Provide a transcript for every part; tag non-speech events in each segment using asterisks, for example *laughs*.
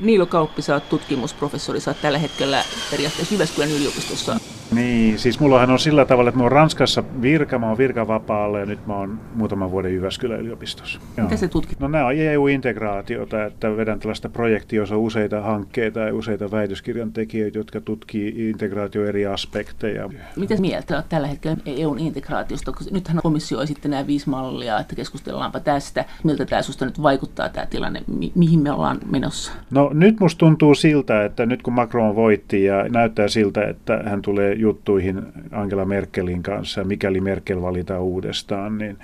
Niilo Kauppi, sä oot tutkimusprofessori, sä oot tällä hetkellä periaatteessa Jyväskylän yliopistossa niin, siis mullahan on sillä tavalla, että mä oon Ranskassa virka, mä oon virkavapaalla ja nyt mä oon muutaman vuoden Jyväskylän yliopistossa. Mitä se tutkit? No nämä on EU-integraatiota, että vedän tällaista projektia, jossa on useita hankkeita ja useita väitöskirjan tekijöitä, jotka tutkii integraatio eri aspekteja. Mitä mieltä olet tällä hetkellä EUn integraatiosta? Nythän komissio esitti nämä viisi mallia, että keskustellaanpa tästä. Miltä tämä susta nyt vaikuttaa tämä tilanne? Mi- mihin me ollaan menossa? No nyt musta tuntuu siltä, että nyt kun Macron voitti ja näyttää siltä, että hän tulee juttuihin Angela Merkelin kanssa. Mikäli Merkel valitaan uudestaan, niin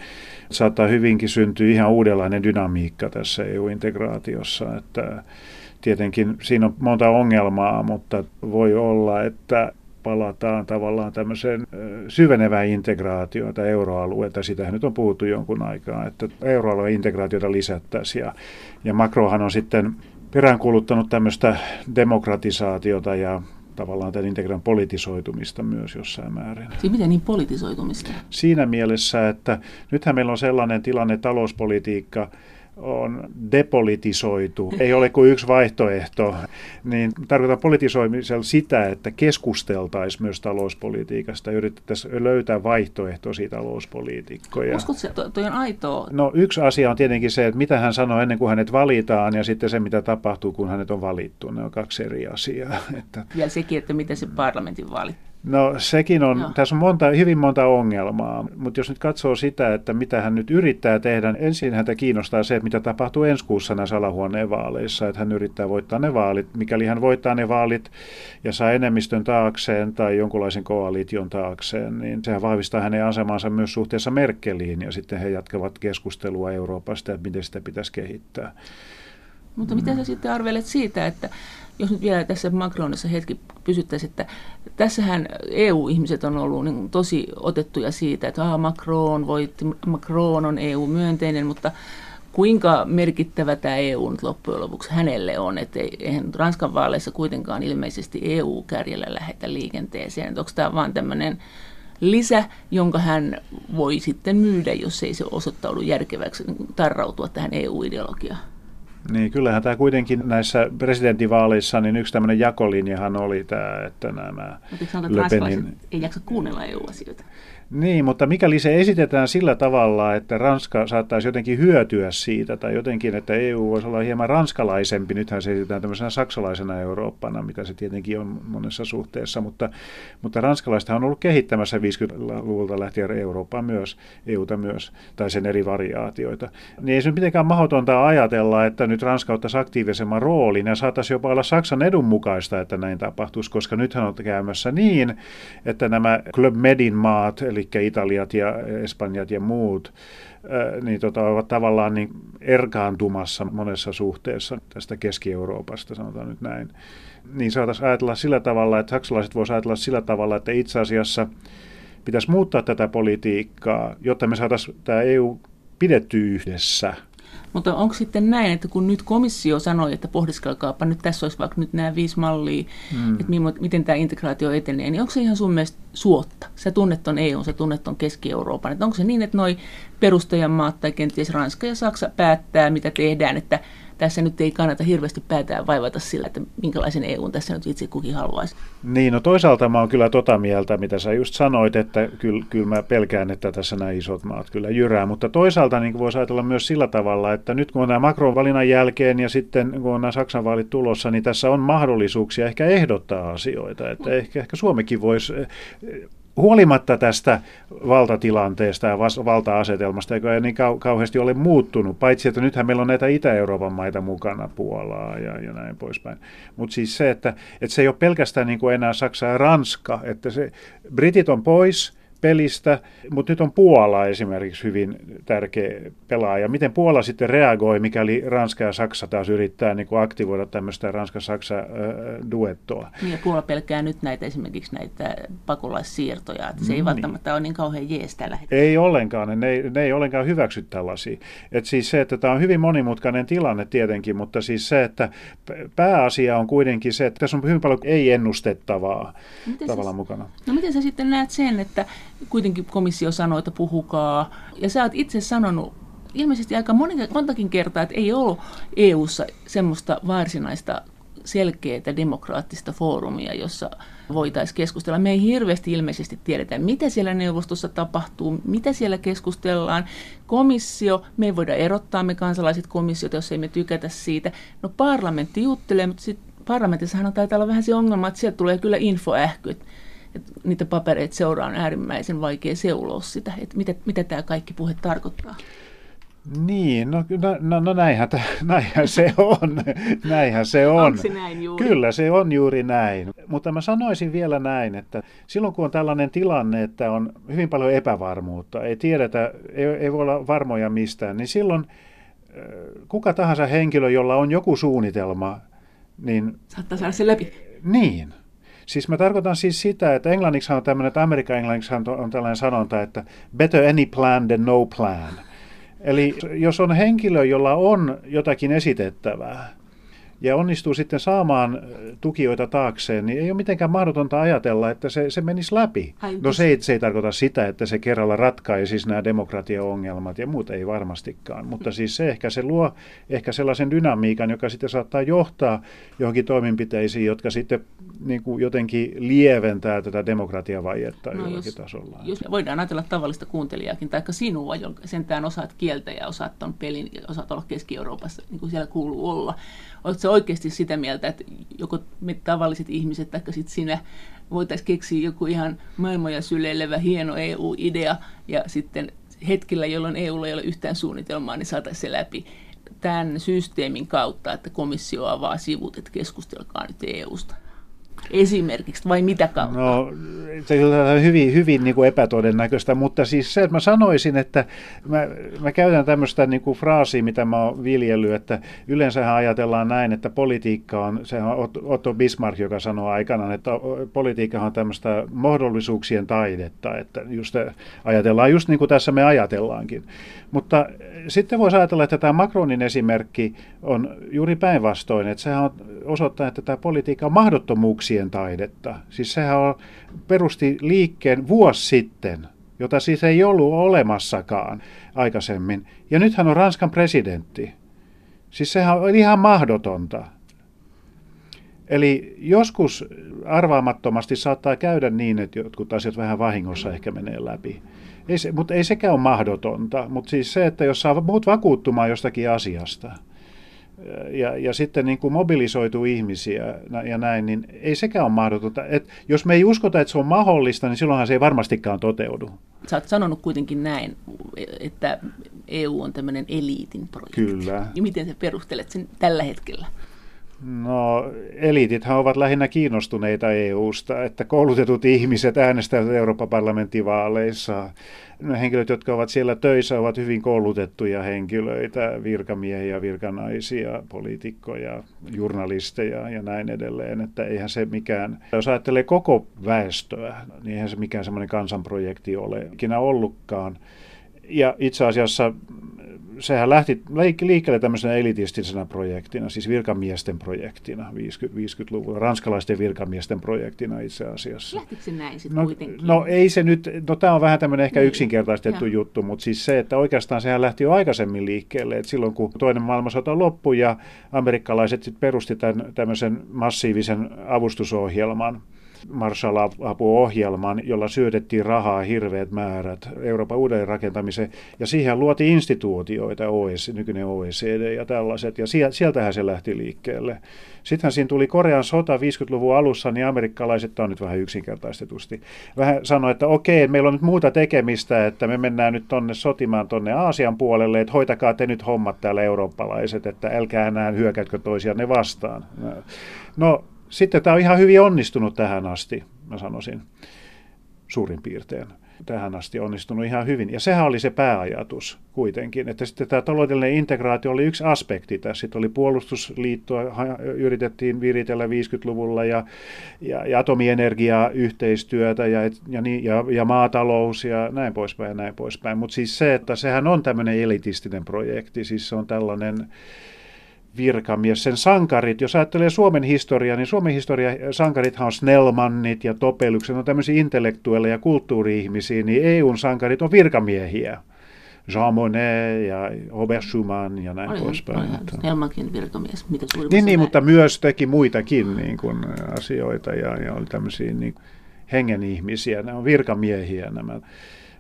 saattaa hyvinkin syntyä ihan uudenlainen dynamiikka tässä EU-integraatiossa. Että tietenkin siinä on monta ongelmaa, mutta voi olla, että palataan tavallaan tämmöiseen syvenevään integraatioon tai euroalueelta. Sitähän nyt on puhuttu jonkun aikaa, että euroalueen integraatiota lisättäisiin. Ja, ja Macronhan on sitten peräänkuuluttanut tämmöistä demokratisaatiota ja tavallaan tämän integran politisoitumista myös jossain määrin. Siis miten niin politisoitumista? Siinä mielessä, että nythän meillä on sellainen tilanne talouspolitiikka, on depolitisoitu, ei ole kuin yksi vaihtoehto, niin tarkoitan politisoimisella sitä, että keskusteltaisiin myös talouspolitiikasta ja yritettäisiin löytää vaihtoehtoisia talouspoliitikkoja. Uskotko se, to, toi on aitoa? No yksi asia on tietenkin se, että mitä hän sanoo ennen kuin hänet valitaan ja sitten se, mitä tapahtuu, kun hänet on valittu. Ne on kaksi eri asiaa. *laughs* Että... Ja sekin, että miten se parlamentin valittu No sekin on, no. tässä on monta, hyvin monta ongelmaa, mutta jos nyt katsoo sitä, että mitä hän nyt yrittää tehdä, ensin häntä kiinnostaa se, että mitä tapahtuu ensi kuussa näissä alahuoneen vaaleissa, että hän yrittää voittaa ne vaalit. Mikäli hän voittaa ne vaalit ja saa enemmistön taakseen tai jonkunlaisen koalition taakseen, niin sehän vahvistaa hänen asemansa myös suhteessa Merkeliin ja sitten he jatkavat keskustelua Euroopasta, että miten sitä pitäisi kehittää. Mutta mitä sä sitten arvelet siitä, että jos nyt vielä tässä Macronissa hetki pysyttäisiin, että tässähän EU-ihmiset on ollut niin tosi otettuja siitä, että ah, Macron voitti, Macron on EU-myönteinen, mutta kuinka merkittävä tämä EU nyt loppujen lopuksi hänelle on, että eihän Ranskan vaaleissa kuitenkaan ilmeisesti EU-kärjellä lähetä liikenteeseen, että onko tämä vaan tämmöinen lisä, jonka hän voi sitten myydä, jos ei se osoittaudu järkeväksi tarrautua tähän EU-ideologiaan? Niin, kyllähän tämä kuitenkin näissä presidentinvaaleissa, niin yksi tämmöinen jakolinjahan oli tämä, että nämä Mutta Löpenin... ei jaksa kuunnella EU-asioita. Niin, mutta mikäli se esitetään sillä tavalla, että Ranska saattaisi jotenkin hyötyä siitä, tai jotenkin, että EU voisi olla hieman ranskalaisempi, nythän se esitetään tämmöisenä saksalaisena Eurooppana, mitä se tietenkin on monessa suhteessa, mutta, mutta ranskalaistahan on ollut kehittämässä 50-luvulta lähtien Eurooppaa myös, EUta myös, tai sen eri variaatioita. Niin ei se mitenkään mahdotonta ajatella, että nyt Ranska ottaisi aktiivisemman roolin ja saataisiin jopa olla Saksan edun mukaista, että näin tapahtuisi, koska nythän on käymässä niin, että nämä Club Medin maat, eli eli Italiat ja Espanjat ja muut, niin tota, ovat tavallaan niin erkaantumassa monessa suhteessa tästä Keski-Euroopasta, sanotaan nyt näin. Niin saataisiin ajatella sillä tavalla, että saksalaiset voisivat ajatella sillä tavalla, että itse asiassa pitäisi muuttaa tätä politiikkaa, jotta me saataisiin tämä EU pidetty yhdessä – mutta onko sitten näin, että kun nyt komissio sanoi, että pohdiskelkaapa nyt tässä olisi vaikka nyt nämä viisi mallia, mm. että miten tämä integraatio etenee, niin onko se ihan sun mielestä suotta? Se tunnet on EU, se tunnet on Keski-Euroopan. Että onko se niin, että noi perustajamaat tai kenties Ranska ja Saksa päättää, mitä tehdään, että tässä nyt ei kannata hirveästi päätään vaivata sillä, että minkälaisen EU tässä nyt itse kukin haluaisi. Niin, no toisaalta mä oon kyllä tota mieltä, mitä sä just sanoit, että kyllä, kyllä mä pelkään, että tässä nämä isot maat kyllä jyrää, mutta toisaalta niin voisi ajatella myös sillä tavalla, että nyt kun on nämä Macron valinnan jälkeen ja sitten kun on nämä Saksan vaalit tulossa, niin tässä on mahdollisuuksia ehkä ehdottaa asioita, että ehkä, ehkä Suomikin voisi huolimatta tästä valtatilanteesta ja valta-asetelmasta, joka ei niin kau- kauheasti ole muuttunut, paitsi että nythän meillä on näitä Itä-Euroopan maita mukana, Puolaa ja, ja näin poispäin. Mutta siis se, että, että se ei ole pelkästään niin kuin enää Saksa ja Ranska, että se, Britit on pois – pelistä, mutta nyt on Puola esimerkiksi hyvin tärkeä pelaaja. Miten Puola sitten reagoi, mikäli Ranska ja Saksa taas yrittää niin kuin aktivoida tämmöistä Ranska-Saksa-duettoa? Niin ja Puola pelkää nyt näitä esimerkiksi näitä pakolaissiirtoja, että se ei mm, välttämättä niin. ole niin kauhean jees tällä hetkellä. Ei ollenkaan, ne ei, ne ei ollenkaan hyväksy tällaisia. Et siis se, että tämä on hyvin monimutkainen tilanne tietenkin, mutta siis se, että pääasia on kuitenkin se, että tässä on hyvin paljon ei-ennustettavaa miten tavallaan se, mukana. No miten sä sitten näet sen, että kuitenkin komissio sanoo, että puhukaa. Ja sä oot itse sanonut ilmeisesti aika montakin kertaa, että ei ollut EU-ssa semmoista varsinaista selkeää demokraattista foorumia, jossa voitaisiin keskustella. Me ei hirveästi ilmeisesti tiedetä, mitä siellä neuvostossa tapahtuu, mitä siellä keskustellaan. Komissio, me ei voida erottaa me kansalaiset komissiot, jos ei me tykätä siitä. No parlamentti juttelee, mutta sitten parlamentissahan taitaa olla vähän se ongelma, että sieltä tulee kyllä infoähky, että niitä papereita seuraa on äärimmäisen vaikea seuloa sitä, että mitä, mitä tämä kaikki puhe tarkoittaa. Niin, no, no, no, no näinhän, *laughs* näinhän se on. näinhän se on. Onko se näin juuri? Kyllä, se on juuri näin. Mutta mä sanoisin vielä näin, että silloin kun on tällainen tilanne, että on hyvin paljon epävarmuutta, ei tiedetä, ei, ei voi olla varmoja mistään, niin silloin kuka tahansa henkilö, jolla on joku suunnitelma, niin... Saattaa saada se läpi. Niin. Siis mä tarkoitan siis sitä, että englanniksi on tämmöinen, että Amerikan englanniksi on tällainen sanonta, että better any plan than no plan. Eli jos on henkilö, jolla on jotakin esitettävää, ja onnistuu sitten saamaan äh, tukijoita taakseen, niin ei ole mitenkään mahdotonta ajatella, että se, se menisi läpi. No se ei, se ei tarkoita sitä, että se kerralla ratkaisisi nämä demokratiaongelmat ja muut ei varmastikaan, mutta siis se ehkä se luo ehkä sellaisen dynamiikan, joka sitten saattaa johtaa johonkin toimenpiteisiin, jotka sitten niin kuin jotenkin lieventää tätä demokratiavajetta no jollakin jos, tasolla. Jos voidaan ajatella tavallista kuuntelijaakin, tai sinua, jonka sentään osaat kieltä ja osaat tuon pelin, osaat olla Keski-Euroopassa, niin kuin siellä kuuluu olla, Oletko oikeasti sitä mieltä, että joko me tavalliset ihmiset tai sitten sinä voitaisiin keksiä joku ihan maailmoja syleilevä hieno EU-idea ja sitten hetkellä, jolloin EUlla ei ole yhtään suunnitelmaa, niin saataisiin se läpi tämän systeemin kautta, että komissio avaa sivut, että keskustelkaa nyt EUsta esimerkiksi, vai mitä kautta? No, se on hyvin, hyvin niin kuin epätodennäköistä, mutta siis se, että mä sanoisin, että mä, mä käytän tämmöistä niin kuin fraasia, mitä mä oon viljellyt, että yleensähän ajatellaan näin, että politiikka on, se on Otto Bismarck, joka sanoi aikanaan, että politiikka on tämmöistä mahdollisuuksien taidetta, että just ajatellaan just niin kuin tässä me ajatellaankin. Mutta sitten voisi ajatella, että tämä Macronin esimerkki on juuri päinvastoin, että sehän on osoittaa, että tämä politiikka on mahdottomuuksien taidetta. Siis sehän on, perusti liikkeen vuosi sitten, jota siis ei ollut olemassakaan aikaisemmin. Ja nyt hän on Ranskan presidentti. Siis sehän on ihan mahdotonta. Eli joskus arvaamattomasti saattaa käydä niin, että jotkut asiat vähän vahingossa ehkä menee läpi. Ei se, mutta ei sekään ole mahdotonta. Mutta siis se, että jos saa muut vakuuttumaan jostakin asiasta ja, ja sitten niin kuin mobilisoituu ihmisiä ja näin, niin ei sekään ole mahdotonta. Et jos me ei uskota, että se on mahdollista, niin silloinhan se ei varmastikaan toteudu. Sä oot sanonut kuitenkin näin, että EU on tämmöinen eliitin projekti. Kyllä. Ja miten sä perustelet sen tällä hetkellä? No, eliitithän ovat lähinnä kiinnostuneita EUsta, että koulutetut ihmiset äänestävät Euroopan parlamenttivaaleissa. Henkilöt, jotka ovat siellä töissä, ovat hyvin koulutettuja henkilöitä, virkamiehiä, virkanaisia, poliitikkoja, journalisteja ja näin edelleen. Että eihän se mikään, jos ajattelee koko väestöä, niin eihän se mikään semmoinen kansanprojekti ole ikinä ollutkaan. Ja itse asiassa sehän lähti liikkeelle tämmöisenä elitistisena projektina, siis virkamiesten projektina 50, luvulla ranskalaisten virkamiesten projektina itse asiassa. Lähtikö se näin sitten no, kuitenkin? No ei se nyt, no tämä on vähän tämmöinen ehkä niin. yksinkertaistettu ja. juttu, mutta siis se, että oikeastaan sehän lähti jo aikaisemmin liikkeelle, että silloin kun toinen maailmansota loppui ja amerikkalaiset sitten perusti tämän, tämmöisen massiivisen avustusohjelman, Marshall-apuohjelman, jolla syötettiin rahaa hirveät määrät Euroopan uudelleenrakentamiseen. Ja siihen luotiin instituutioita, OEC, nykyinen OECD ja tällaiset, ja sieltähän se lähti liikkeelle. Sittenhän siinä tuli Korean sota 50-luvun alussa, niin amerikkalaiset, on nyt vähän yksinkertaistetusti, vähän sanoi, että okei, meillä on nyt muuta tekemistä, että me mennään nyt tonne sotimaan tonne Aasian puolelle, että hoitakaa te nyt hommat täällä eurooppalaiset, että älkää enää hyökätkö toisianne vastaan. No, sitten tämä on ihan hyvin onnistunut tähän asti, mä sanoisin, suurin piirtein. Tähän asti onnistunut ihan hyvin. Ja sehän oli se pääajatus kuitenkin, että sitten tämä taloudellinen integraatio oli yksi aspekti tässä. Sitten oli puolustusliittoa, yritettiin viritellä 50-luvulla ja, ja, ja atomienergiayhteistyötä ja, ja, ja, ja maatalous ja näin poispäin ja näin poispäin. Mutta siis se, että sehän on tämmöinen elitistinen projekti, siis se on tällainen virkamies, sen sankarit, jos ajattelee Suomen historiaa, niin Suomen historia sankarithan on Snellmannit ja Topelykset, on tämmöisiä intellektuelleja ja kulttuuri-ihmisiä, niin EUn sankarit on virkamiehiä. Jean Monnet ja Robert Schumann ja näin poispäin. Helmankin virkamies, mitä Niin, niin mutta myös teki muitakin niin kuin, asioita ja, ja oli tämmöisiä niin, hengen ihmisiä. Nämä on virkamiehiä nämä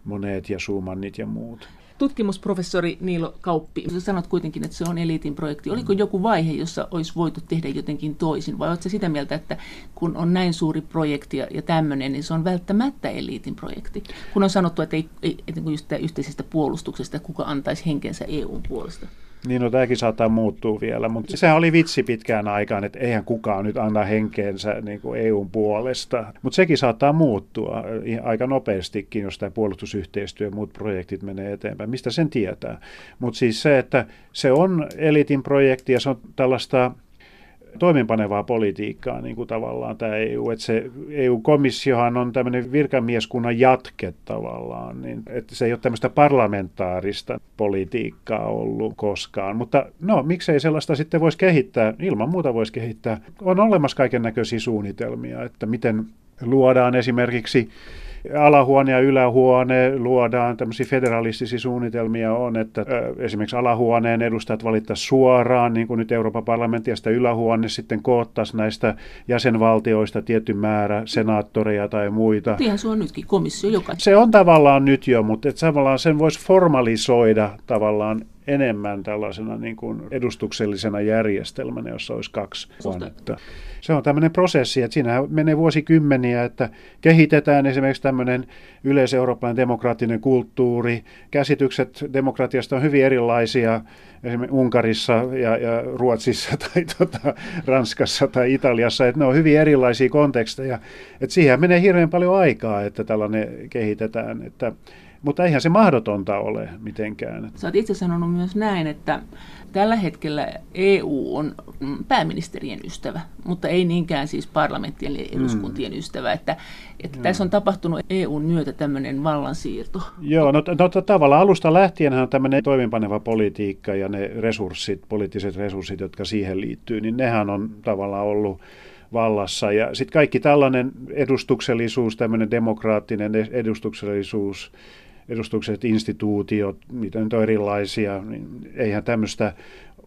Monet ja Schumannit ja muut tutkimusprofessori Niilo Kauppi, sanot kuitenkin, että se on eliitin projekti. Oliko joku vaihe, jossa olisi voitu tehdä jotenkin toisin, vai oletko sitä mieltä, että kun on näin suuri projekti ja, ja tämmöinen, niin se on välttämättä eliitin projekti? Kun on sanottu, että, ei, ei, että just yhteisestä puolustuksesta, kuka antaisi henkensä EUn puolesta. Niin, no tämäkin saattaa muuttua vielä, mutta sehän oli vitsi pitkään aikaan, että eihän kukaan nyt anna henkeensä niin kuin EUn puolesta. Mutta sekin saattaa muuttua aika nopeastikin, jos tämä puolustusyhteistyö ja muut projektit menee eteenpäin. Mistä sen tietää? Mutta siis se, että se on elitin projekti ja se on tällaista toimenpanevaa politiikkaa niin kuin tavallaan tämä EU. Että se EU-komissiohan on tämmöinen virkamieskunnan jatke tavallaan, niin että se ei ole tämmöistä parlamentaarista politiikkaa ollut koskaan. Mutta no, miksei sellaista sitten voisi kehittää? Ilman muuta voisi kehittää. On olemassa kaiken näköisiä suunnitelmia, että miten luodaan esimerkiksi alahuone ja ylähuone luodaan, tämmöisiä federalistisia suunnitelmia on, että esimerkiksi alahuoneen edustajat valittaisiin suoraan, niin kuin nyt Euroopan parlamentti ja sitä ylähuone sitten koottaisi näistä jäsenvaltioista tietty määrä senaattoreja tai muita. Ihan se on nytkin komissio joka. Se on tavallaan nyt jo, mutta että tavallaan sen voisi formalisoida tavallaan enemmän tällaisena niin kuin edustuksellisena järjestelmänä, jossa olisi kaksi huonetta. Se on tämmöinen prosessi, että siinä menee vuosikymmeniä, että kehitetään esimerkiksi tämmöinen yleiseurooppalainen demokraattinen kulttuuri. Käsitykset demokratiasta on hyvin erilaisia esimerkiksi Unkarissa ja, ja Ruotsissa *laughs* tai tota, Ranskassa tai Italiassa, että ne on hyvin erilaisia konteksteja. Että siihen menee hirveän paljon aikaa, että tällainen kehitetään. Että mutta eihän se mahdotonta ole mitenkään. Sä oot itse sanonut myös näin, että tällä hetkellä EU on pääministerien ystävä, mutta ei niinkään siis parlamenttien ja eduskuntien mm. ystävä. Että, että mm. tässä on tapahtunut EUn myötä tämmöinen vallansiirto. Joo, no, no tavallaan alusta lähtien on tämmöinen toimenpaneva politiikka ja ne resurssit, poliittiset resurssit, jotka siihen liittyy, niin nehän on tavallaan ollut vallassa. Ja sitten kaikki tällainen edustuksellisuus, tämmöinen demokraattinen edustuksellisuus, edustukset, instituutiot, mitä nyt on erilaisia, niin eihän tämmöistä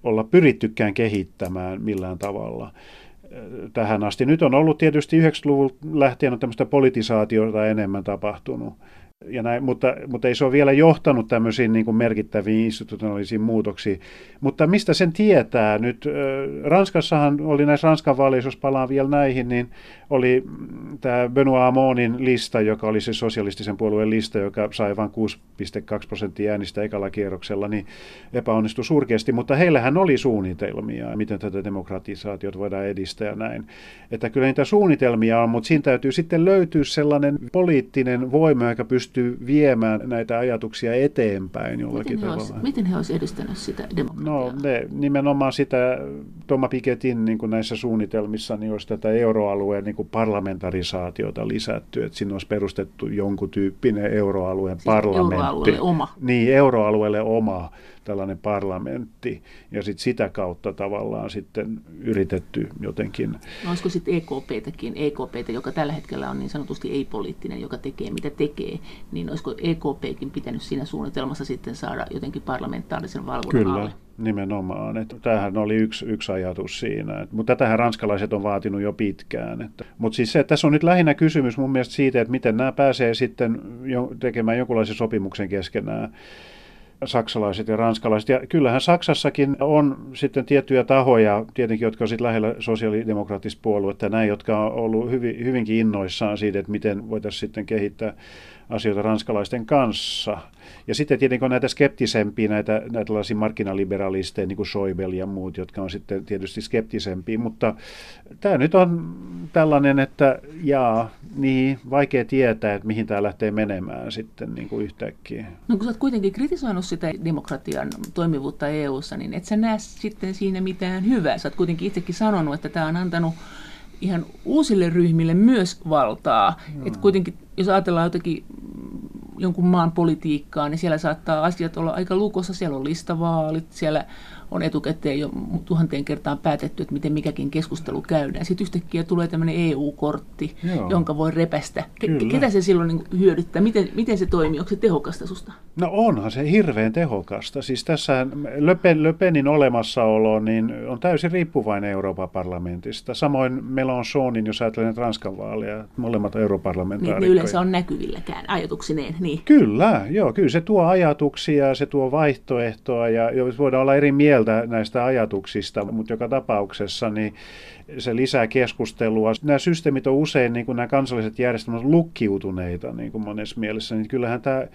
olla pyrittykään kehittämään millään tavalla tähän asti. Nyt on ollut tietysti 90-luvun lähtien on tämmöistä politisaatiota enemmän tapahtunut ja näin, mutta, mutta ei se ole vielä johtanut tämmöisiin niin kuin merkittäviin institutionaalisiin muutoksiin. Mutta mistä sen tietää nyt? Ranskassahan oli näissä Ranskan vaaleissa, jos palaan vielä näihin, niin oli tämä Benoit Amonin lista, joka oli se sosialistisen puolueen lista, joka sai vain 6,2 prosenttia äänistä ekalla kierroksella, niin epäonnistui surkeasti. Mutta heillähän oli suunnitelmia, miten tätä demokratisaatiota voidaan edistää ja näin. Että kyllä niitä suunnitelmia on, mutta siinä täytyy sitten löytyä sellainen poliittinen voima, joka pystyy pystyy viemään näitä ajatuksia eteenpäin jollakin miten tavalla. Olisi, miten he olisivat edistäneet sitä demokratiaa? No ne, nimenomaan sitä Thomas Piketin niin kuin näissä suunnitelmissa niin olisi tätä euroalueen niin kuin parlamentarisaatiota lisätty, että sinne olisi perustettu jonkun tyyppinen euroalueen siis parlamentti. Euroalueelle oma. Niin, euroalueelle oma tällainen parlamentti ja sit sitä kautta tavallaan sitten yritetty jotenkin. No olisiko sitten EKPtäkin, EKPtä, joka tällä hetkellä on niin sanotusti ei-poliittinen, joka tekee mitä tekee, niin olisiko EKPkin pitänyt siinä suunnitelmassa sitten saada jotenkin parlamentaarisen valvonnan Kyllä. alle? Nimenomaan. Että tämähän oli yksi, yksi ajatus siinä. Että, mutta tätähän ranskalaiset on vaatinut jo pitkään. Että, mutta siis se, että tässä on nyt lähinnä kysymys mun mielestä siitä, että miten nämä pääsee sitten jo, tekemään jonkunlaisen sopimuksen keskenään saksalaiset ja ranskalaiset. Ja kyllähän Saksassakin on sitten tiettyjä tahoja, tietenkin, jotka on sitten lähellä sosiaalidemokraattista puoluetta, näin, jotka on ollut hyvin, hyvinkin innoissaan siitä, että miten voitaisiin sitten kehittää asioita ranskalaisten kanssa. Ja sitten tietenkin on näitä skeptisempiä, näitä, näitä markkinaliberalisteja, niin kuin Schäuble ja muut, jotka on sitten tietysti skeptisempiä, mutta tämä nyt on tällainen, että jaa, niin, vaikea tietää, että mihin tämä lähtee menemään sitten niin kuin yhtäkkiä. No kun sä oot kuitenkin kritisoinut sitä demokratian toimivuutta EU-ssa, niin et sä näe sitten siinä mitään hyvää. Sä oot kuitenkin itsekin sanonut, että tämä on antanut ihan uusille ryhmille myös valtaa. No. Että kuitenkin, jos ajatellaan jotakin jonkun maan politiikkaa, niin siellä saattaa asiat olla aika lukossa. Siellä on listavaalit, siellä on etukäteen jo tuhanteen kertaan päätetty, että miten mikäkin keskustelu käydään. Sitten yhtäkkiä tulee tämmöinen EU-kortti, Joo. jonka voi repästä. Ke- ketä se silloin niin hyödyttää? Miten, miten se toimii? Onko se tehokasta susta? No onhan se hirveän tehokasta. Siis tässä Löpen, Löpenin olemassaolo niin on täysin riippuvainen Euroopan parlamentista. Samoin Mélenchonin, jos ajattelee Ranskan vaaleja, molemmat europarlamentaarikkoja. Niin, ne yleensä on näkyvilläkään ajatuksineen. Niin. Kyllä, joo, kyllä se tuo ajatuksia, se tuo vaihtoehtoa ja voidaan olla eri mieltä näistä ajatuksista, mutta joka tapauksessa niin se lisää keskustelua. Nämä systeemit on usein, niin kuin nämä kansalliset järjestelmät, lukkiutuneita niin kuin monessa mielessä, niin kyllähän tämä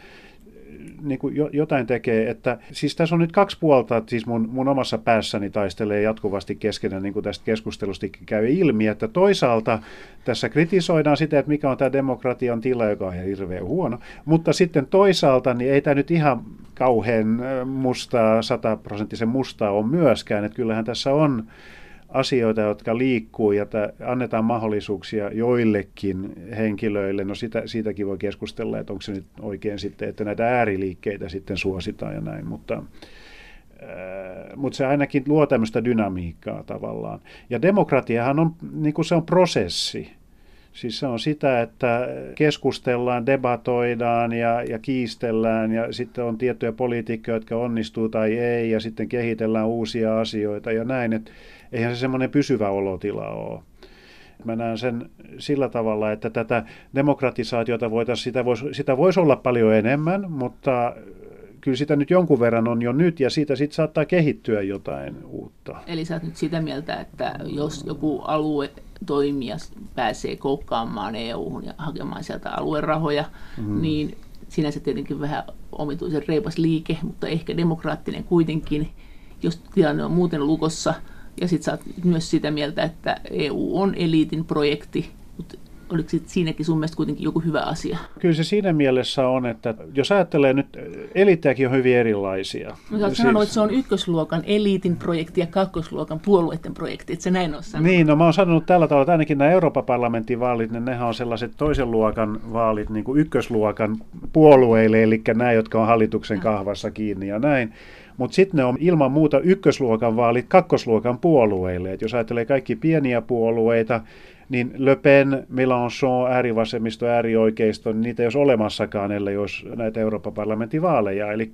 niin kuin jotain tekee, että siis tässä on nyt kaksi puolta, että siis mun, mun omassa päässäni taistelee jatkuvasti keskenään, niin kuin tästä keskustelusta käy ilmi, että toisaalta tässä kritisoidaan sitä, että mikä on tämä demokratian tila, joka on hirveän huono, mutta sitten toisaalta niin ei tämä nyt ihan kauhean mustaa, sataprosenttisen mustaa ole myöskään, että kyllähän tässä on asioita, jotka liikkuu ja annetaan mahdollisuuksia joillekin henkilöille. No sitä, siitäkin voi keskustella, että onko se nyt oikein sitten, että näitä ääriliikkeitä sitten suositaan ja näin, mutta, mutta se ainakin luo tämmöistä dynamiikkaa tavallaan. Ja demokratiahan on, niin kuin se on prosessi. Siis se on sitä, että keskustellaan, debatoidaan ja, ja kiistellään ja sitten on tiettyjä poliitikkoja, jotka onnistuu tai ei ja sitten kehitellään uusia asioita ja näin. Että eihän se semmoinen pysyvä olotila ole. Mä näen sen sillä tavalla, että tätä demokratisaatiota voitaisiin, sitä voisi, sitä voisi olla paljon enemmän, mutta kyllä sitä nyt jonkun verran on jo nyt ja siitä sitten saattaa kehittyä jotain uutta. Eli sä oot nyt sitä mieltä, että jos joku alue toimija pääsee koukkaamaan EU-hun ja hakemaan sieltä aluerahoja, mm. niin sinänsä tietenkin vähän omituisen reipas liike, mutta ehkä demokraattinen kuitenkin, jos tilanne on muuten lukossa – ja sitten sä oot myös sitä mieltä, että EU on eliitin projekti, mutta oliko siinäkin sun mielestä kuitenkin joku hyvä asia? Kyllä se siinä mielessä on, että jos ajattelee nyt, eliittejäkin on hyvin erilaisia. Mä siis... sanonut, että se on ykkösluokan eliitin projekti ja kakkosluokan puolueiden projekti, että se näin on sanonut. Niin, no mä oon sanonut tällä tavalla, että ainakin nämä Euroopan parlamentin vaalit, niin nehän on sellaiset toisen luokan vaalit, niin kuin ykkösluokan puolueille, eli nämä, jotka on hallituksen kahvassa kiinni ja näin. Mutta sitten ne on ilman muuta ykkösluokan vaalit kakkosluokan puolueille. Et jos ajattelee kaikki pieniä puolueita, niin Le Pen, Mélenchon, äärivasemmisto, äärioikeisto, niin niitä ei olisi olemassakaan, ellei olisi näitä Euroopan parlamentin vaaleja. Eli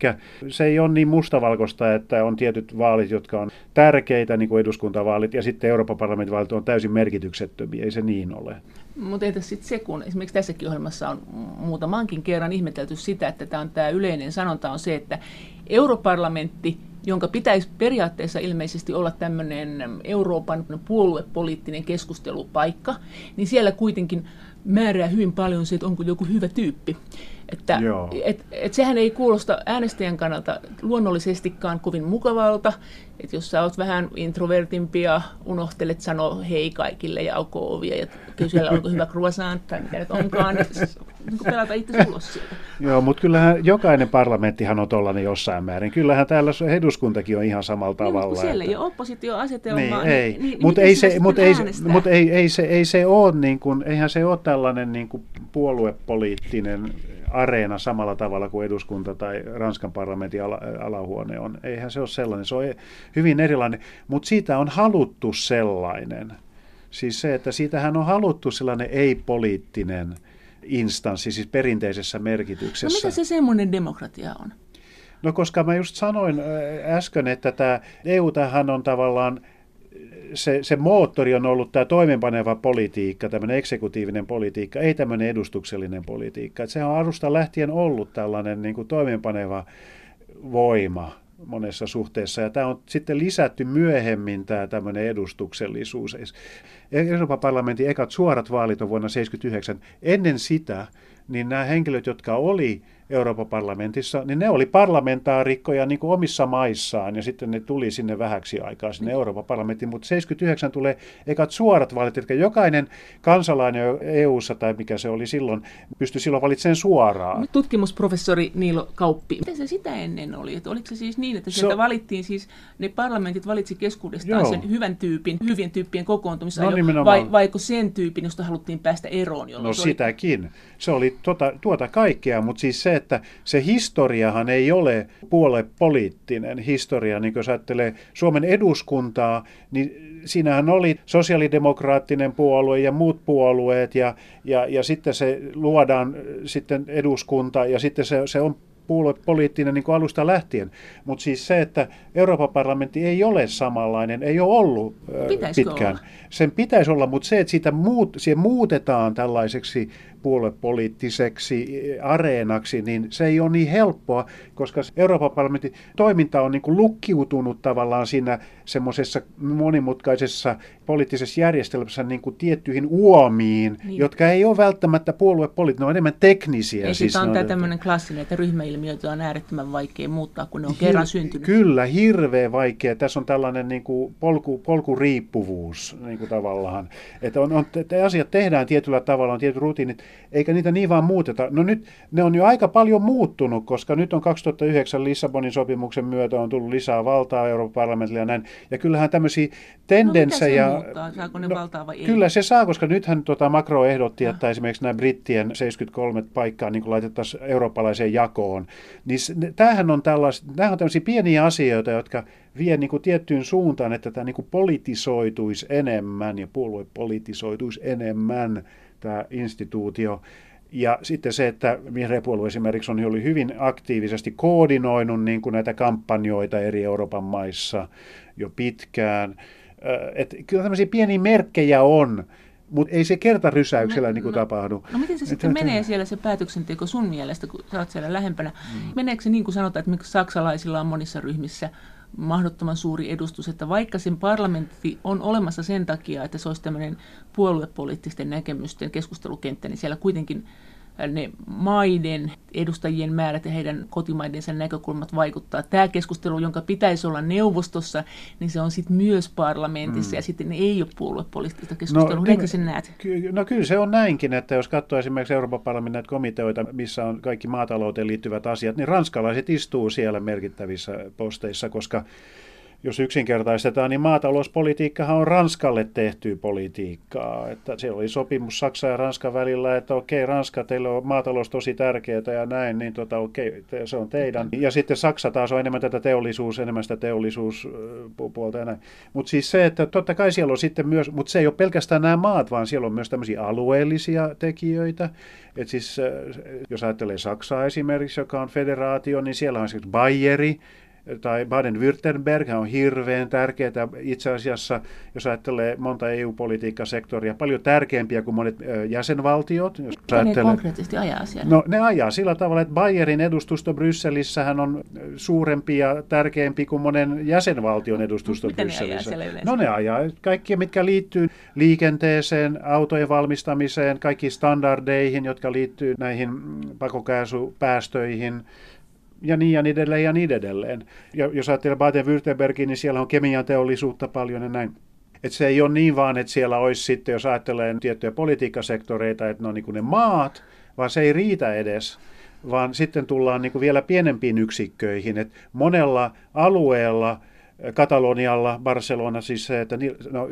se ei ole niin mustavalkoista, että on tietyt vaalit, jotka on tärkeitä, niin kuin eduskuntavaalit, ja sitten Euroopan parlamentin vaalit on täysin merkityksettömiä. Ei se niin ole. Mutta entäs sitten se, kun esimerkiksi tässäkin ohjelmassa on muutamankin kerran ihmetelty sitä, että tämä on tämä yleinen sanonta on se, että europarlamentti, jonka pitäisi periaatteessa ilmeisesti olla tämmöinen Euroopan puoluepoliittinen keskustelupaikka, niin siellä kuitenkin määrää hyvin paljon se, että onko joku hyvä tyyppi. Että, et, et sehän ei kuulosta äänestäjän kannalta luonnollisestikaan kovin mukavalta, että jos sä oot vähän introvertimpi ja unohtelet sanoa hei kaikille ja aukoo ovia ja kysellä onko hyvä *laughs* croissant tai mitä nyt onkaan, niin, niin pelata itse ulos sieltä. *laughs* Joo, mutta kyllähän jokainen parlamenttihan on tollainen jossain määrin. Kyllähän täällä eduskuntakin on ihan samalla niin, tavalla. Niin, siellä ei ole oppositioasetelmaa. Niin, ei. Niin, niin, mutta ei, se, mut ei, mut ei, ei, se, ei se ole, niin kuin, eihän se ole tällainen niin kuin puoluepoliittinen areena samalla tavalla kuin eduskunta tai Ranskan parlamentin ala, alahuone on. Eihän se ole sellainen, se on hyvin erilainen, mutta siitä on haluttu sellainen. Siis se, että siitähän on haluttu sellainen ei-poliittinen instanssi, siis perinteisessä merkityksessä. No mitä se semmoinen demokratia on? No koska mä just sanoin äsken, että tämä EU tähän on tavallaan se, se moottori on ollut tämä toimenpaneva politiikka, tämmöinen eksekutiivinen politiikka, ei tämmöinen edustuksellinen politiikka. Et se on alusta lähtien ollut tällainen niin kuin toimenpaneva voima monessa suhteessa. Ja tämä on sitten lisätty myöhemmin tämä tämmöinen edustuksellisuus. Euroopan parlamentin ekat suorat vaalit on vuonna 1979. Ennen sitä niin nämä henkilöt, jotka oli Euroopan parlamentissa, niin ne oli parlamentaarikkoja niin kuin omissa maissaan ja sitten ne tuli sinne vähäksi aikaa sinne Euroopan parlamenttiin, mutta 79 tulee ekat suorat vaalit, että jokainen kansalainen EU-ssa tai mikä se oli silloin, pystyi silloin valitsemaan suoraan. Tutkimusprofessori Niilo Kauppi, miten se sitä ennen oli? Että oliko se siis niin, että sieltä so, valittiin siis, ne parlamentit valitsi keskuudestaan joo. sen hyvän tyypin, hyvien tyyppien kokoontumissa, no, vai, vaiko sen tyypin, josta haluttiin päästä eroon? No sitäkin. Se oli tuota, tuota kaikkea, mutta siis se, että se historiahan ei ole puolepoliittinen historia, niin jos ajattelee Suomen eduskuntaa, niin siinähän oli sosiaalidemokraattinen puolue ja muut puolueet ja, ja, ja sitten se luodaan sitten eduskunta ja sitten se, se on puoluepoliittinen niin kuin alusta lähtien. Mutta siis se, että Euroopan parlamentti ei ole samanlainen, ei ole ollut Pitäisikö pitkään. Olla? Sen pitäisi olla, mutta se, että siitä muut, siihen muutetaan tällaiseksi puoluepoliittiseksi areenaksi, niin se ei ole niin helppoa, koska Euroopan parlamentin toiminta on niin kuin lukkiutunut tavallaan siinä semmoisessa monimutkaisessa poliittisessa järjestelmässä niin kuin tiettyihin uomiin, niin. jotka ei ole välttämättä puoluepoliittisia, ne on enemmän teknisiä. Ei, siis on on, tämä tämmöinen klassinen, että ryhmäilmiöitä on äärettömän vaikea muuttaa, kun ne on hir- kerran syntynyt. Kyllä, hirveän vaikea. Tässä on tällainen niin kuin polku, polkuriippuvuus niin kuin tavallaan. Että on, on, että asiat tehdään tietyllä tavalla, on tietyt rutiinit, eikä niitä niin vaan muuteta. No nyt ne on jo aika paljon muuttunut, koska nyt on 2009 Lissabonin sopimuksen myötä on tullut lisää valtaa Euroopan parlamentille ja näin. Ja kyllähän tämmöisiä tendenssejä... No, muuttaa? Saako ne no, valtaa vai ei? Kyllä se saa, koska nythän tuota Macro ehdotti, no. että esimerkiksi nämä brittien 73 paikkaa niin laitettaisiin eurooppalaiseen jakoon. Niin tämähän on, tällais, tämähän on tämmöisiä pieniä asioita, jotka vie niin kuin tiettyyn suuntaan, että tämä niin kuin politisoituisi enemmän ja puolue politisoituisi enemmän tämä instituutio. Ja sitten se, että vihreä puolue esimerkiksi on oli hyvin aktiivisesti koordinoinut niin kuin näitä kampanjoita eri Euroopan maissa jo pitkään. Että kyllä tämmöisiä pieniä merkkejä on, mutta ei se kertarysäyksellä no, niin kuin no, tapahdu. No miten se että, sitten että, menee siellä se päätöksenteko sun mielestä, kun sä oot siellä lähempänä? Mm. Meneekö se niin kuin sanotaan, että miksi saksalaisilla on monissa ryhmissä mahdottoman suuri edustus, että vaikka sen parlamentti on olemassa sen takia, että se olisi tämmöinen puoluepoliittisten näkemysten keskustelukenttä, niin siellä kuitenkin ne maiden edustajien määrät ja heidän kotimaidensa näkökulmat vaikuttaa. Tämä keskustelu, jonka pitäisi olla neuvostossa, niin se on sitten myös parlamentissa mm. ja sitten ne ei ole puoluepoliittista keskustelua. No, sen näet? Ky- no kyllä se on näinkin, että jos katsoo esimerkiksi Euroopan parlamentin näitä komiteoita, missä on kaikki maatalouteen liittyvät asiat, niin ranskalaiset istuu siellä merkittävissä posteissa, koska jos yksinkertaistetaan, niin maatalouspolitiikkahan on Ranskalle tehty politiikkaa. Että siellä oli sopimus Saksan ja Ranskan välillä, että okei, Ranska, teillä on maatalous tosi tärkeää ja näin, niin tota, okei, se on teidän. Ja sitten Saksa taas on enemmän tätä teollisuus, enemmän sitä teollisuuspuolta ja näin. Mutta siis se, että totta kai siellä on sitten myös, mutta se ei ole pelkästään nämä maat, vaan siellä on myös tämmöisiä alueellisia tekijöitä. Että siis, jos ajattelee Saksaa esimerkiksi, joka on federaatio, niin siellä on esimerkiksi Bayeri, tai Baden-Württemberg on hirveän tärkeää itse asiassa, jos ajattelee monta EU-politiikkasektoria, paljon tärkeämpiä kuin monet jäsenvaltiot. Jos ne ajattelee, konkreettisesti ajaa siellä? No ne ajaa sillä tavalla, että Bayerin edustusto Brysselissähän on suurempi ja tärkeämpi kuin monen jäsenvaltion edustusto *laughs* Miten Brysselissä. Ne ajaa no ne ajaa kaikkia, mitkä liittyy liikenteeseen, autojen valmistamiseen, kaikkiin standardeihin, jotka liittyy näihin pakokaasupäästöihin, ja niin ja niin edelleen ja niin edelleen. Ja jos ajattelee Baden-Württembergin, niin siellä on kemian teollisuutta paljon ja näin. Et se ei ole niin vaan, että siellä olisi sitten, jos ajattelee tiettyjä politiikkasektoreita, että ne on niin ne maat, vaan se ei riitä edes vaan sitten tullaan niin kuin vielä pienempiin yksikköihin. että monella alueella – Katalonialla, Barcelona, siis se, että no,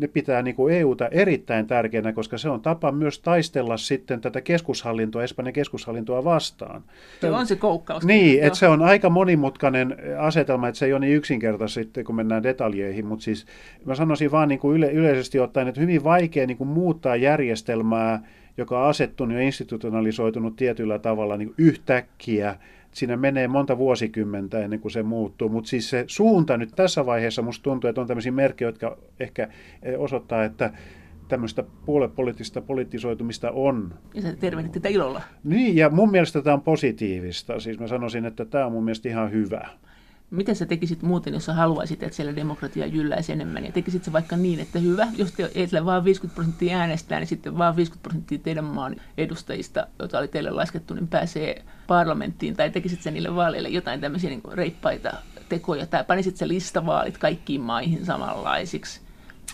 ne pitää niin kuin EUta erittäin tärkeänä, koska se on tapa myös taistella sitten tätä keskushallintoa, Espanjan keskushallintoa vastaan. Se on se koukkaus. Niin, että se on aika monimutkainen asetelma, että se ei ole niin yksinkertaisesti sitten, kun mennään detaljeihin, mutta siis mä sanoisin vaan niin kuin yle, yleisesti ottaen, että hyvin vaikea niin kuin muuttaa järjestelmää, joka on asettunut ja institutionalisoitunut tietyllä tavalla niin yhtäkkiä siinä menee monta vuosikymmentä ennen kuin se muuttuu, mutta siis se suunta nyt tässä vaiheessa musta tuntuu, että on tämmöisiä merkkejä, jotka ehkä eh, osoittaa, että tämmöistä puolepoliittista politisoitumista on. Ja sä tervehdit tätä ilolla. Niin, ja mun mielestä tämä on positiivista. Siis mä sanoisin, että tämä on mun mielestä ihan hyvä. Mitä sä tekisit muuten, jos sä haluaisit, että siellä demokratia jylläisi enemmän? Ja tekisit sä vaikka niin, että hyvä, jos teillä vaan 50 prosenttia äänestää, niin sitten vaan 50 prosenttia teidän maan edustajista, joita oli teille laskettu, niin pääsee parlamenttiin. Tai tekisit sä niille vaaleille jotain tämmöisiä niin reippaita tekoja, tai panisit sä listavaalit kaikkiin maihin samanlaisiksi?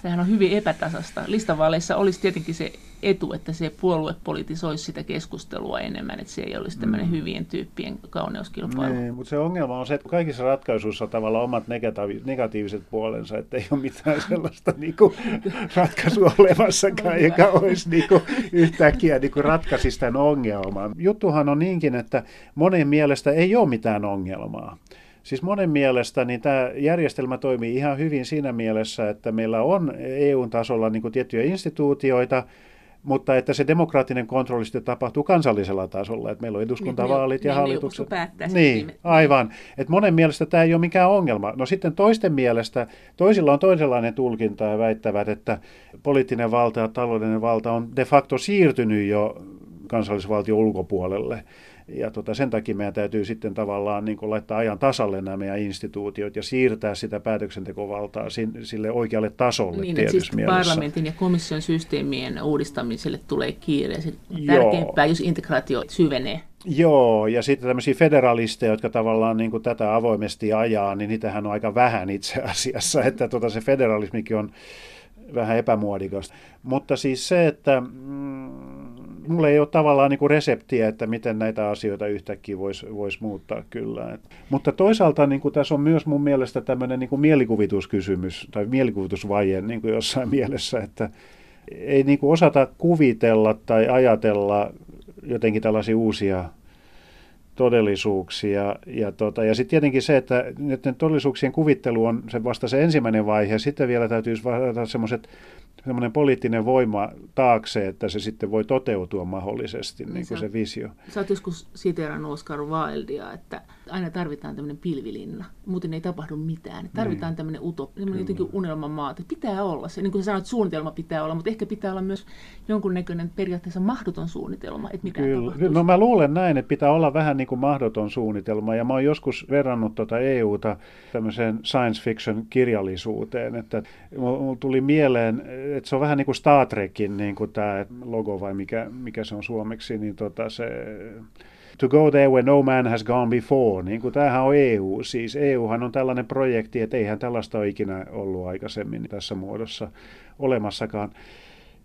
Tämähän on hyvin epätasasta. Listavaaleissa olisi tietenkin se etu, että se puolue politisoisi sitä keskustelua enemmän, että se ei olisi tämmöinen mm. hyvien tyyppien kauneuskilpailu. Niin, mutta se ongelma on se, että kaikissa ratkaisuissa on tavallaan omat negatiiviset puolensa, että ei ole mitään *laughs* sellaista niin kuin, ratkaisua *laughs* olemassakaan, joka olisi niin kuin, yhtäkkiä niin kuin, ratkaisisi tämän ongelman. Juttuhan on niinkin, että monen mielestä ei ole mitään ongelmaa. Siis monen mielestä niin tämä järjestelmä toimii ihan hyvin siinä mielessä, että meillä on EU-tasolla niin kuin tiettyjä instituutioita, mutta että se demokraattinen kontrolli sitten tapahtuu kansallisella tasolla, että meillä on eduskuntavaalit niin, ja niin, hallitukset. Niin, aivan. Että monen mielestä tämä ei ole mikään ongelma. No sitten toisten mielestä, toisilla on toisenlainen tulkinta ja väittävät, että poliittinen valta ja taloudellinen valta on de facto siirtynyt jo kansallisvaltion ulkopuolelle. Ja tota, sen takia meidän täytyy sitten tavallaan niin laittaa ajan tasalle nämä meidän instituutiot ja siirtää sitä päätöksentekovaltaa sille oikealle tasolle niin, että siis mielessä. parlamentin ja komission systeemien uudistamiselle tulee kiire. Se tärkeämpää, jos integraatio syvenee. Joo, ja sitten tämmöisiä federalisteja, jotka tavallaan niin kuin tätä avoimesti ajaa, niin niitähän on aika vähän itse asiassa, *laughs* että tota se federalismikin on vähän epämuodikasta. Mutta siis se, että mm, mulla ei ole tavallaan niin kuin reseptiä, että miten näitä asioita yhtäkkiä voisi vois muuttaa kyllä. Et, mutta toisaalta niin kuin tässä on myös mun mielestä tämmöinen niin kuin mielikuvituskysymys tai mielikuvitusvaje niin kuin jossain *laughs* mielessä, että ei niin kuin osata kuvitella tai ajatella jotenkin tällaisia uusia todellisuuksia. Ja, tota, ja sitten tietenkin se, että näiden todellisuuksien kuvittelu on se vasta se ensimmäinen vaihe. Sitten vielä täytyisi vastata semmoiset semmoinen poliittinen voima taakse, että se sitten voi toteutua mahdollisesti, niin, niin kuin se visio. Sä oot joskus siteerannut Oscar Wildea, että aina tarvitaan tämmöinen pilvilinna, muuten ei tapahdu mitään. Tarvitaan niin. tämmöinen utop, semmoinen jotenkin unelmamaa, että pitää olla se. Niin kuin sä sanoit, suunnitelma pitää olla, mutta ehkä pitää olla myös jonkunnäköinen periaatteessa mahdoton suunnitelma, että mitä Kyllä. Kyllä. No mä luulen näin, että pitää olla vähän niin kuin mahdoton suunnitelma, ja mä oon joskus verrannut tuota EUta tämmöiseen science fiction kirjallisuuteen, että mulla tuli mieleen, että se on vähän niin kuin Star Trekin niin kuin tämä logo vai mikä, mikä se on suomeksi, niin tota se to go there where no man has gone before, niin kuin tämähän on EU. Siis EUhan on tällainen projekti, että eihän tällaista ole ikinä ollut aikaisemmin tässä muodossa olemassakaan.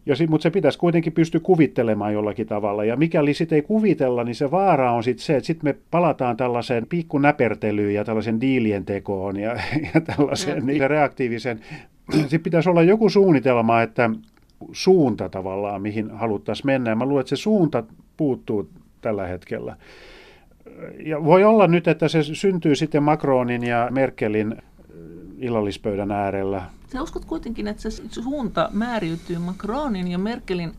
Ja sit, mutta se pitäisi kuitenkin pystyä kuvittelemaan jollakin tavalla. Ja mikäli sitä ei kuvitella, niin se vaara on sitten se, että sitten me palataan tällaiseen pikkunäpertelyyn ja tällaisen diilien tekoon ja, *laughs* ja tällaiseen niin, reaktiivisen *clears throat* sitten pitäisi olla joku suunnitelma, että suunta tavallaan, mihin haluttaisiin mennä. Ja mä luulen, että se suunta puuttuu tällä hetkellä. Ja voi olla nyt, että se syntyy sitten Macronin ja Merkelin illallispöydän äärellä. Sä uskot kuitenkin, että se suunta määriytyy Macronin ja Merkelin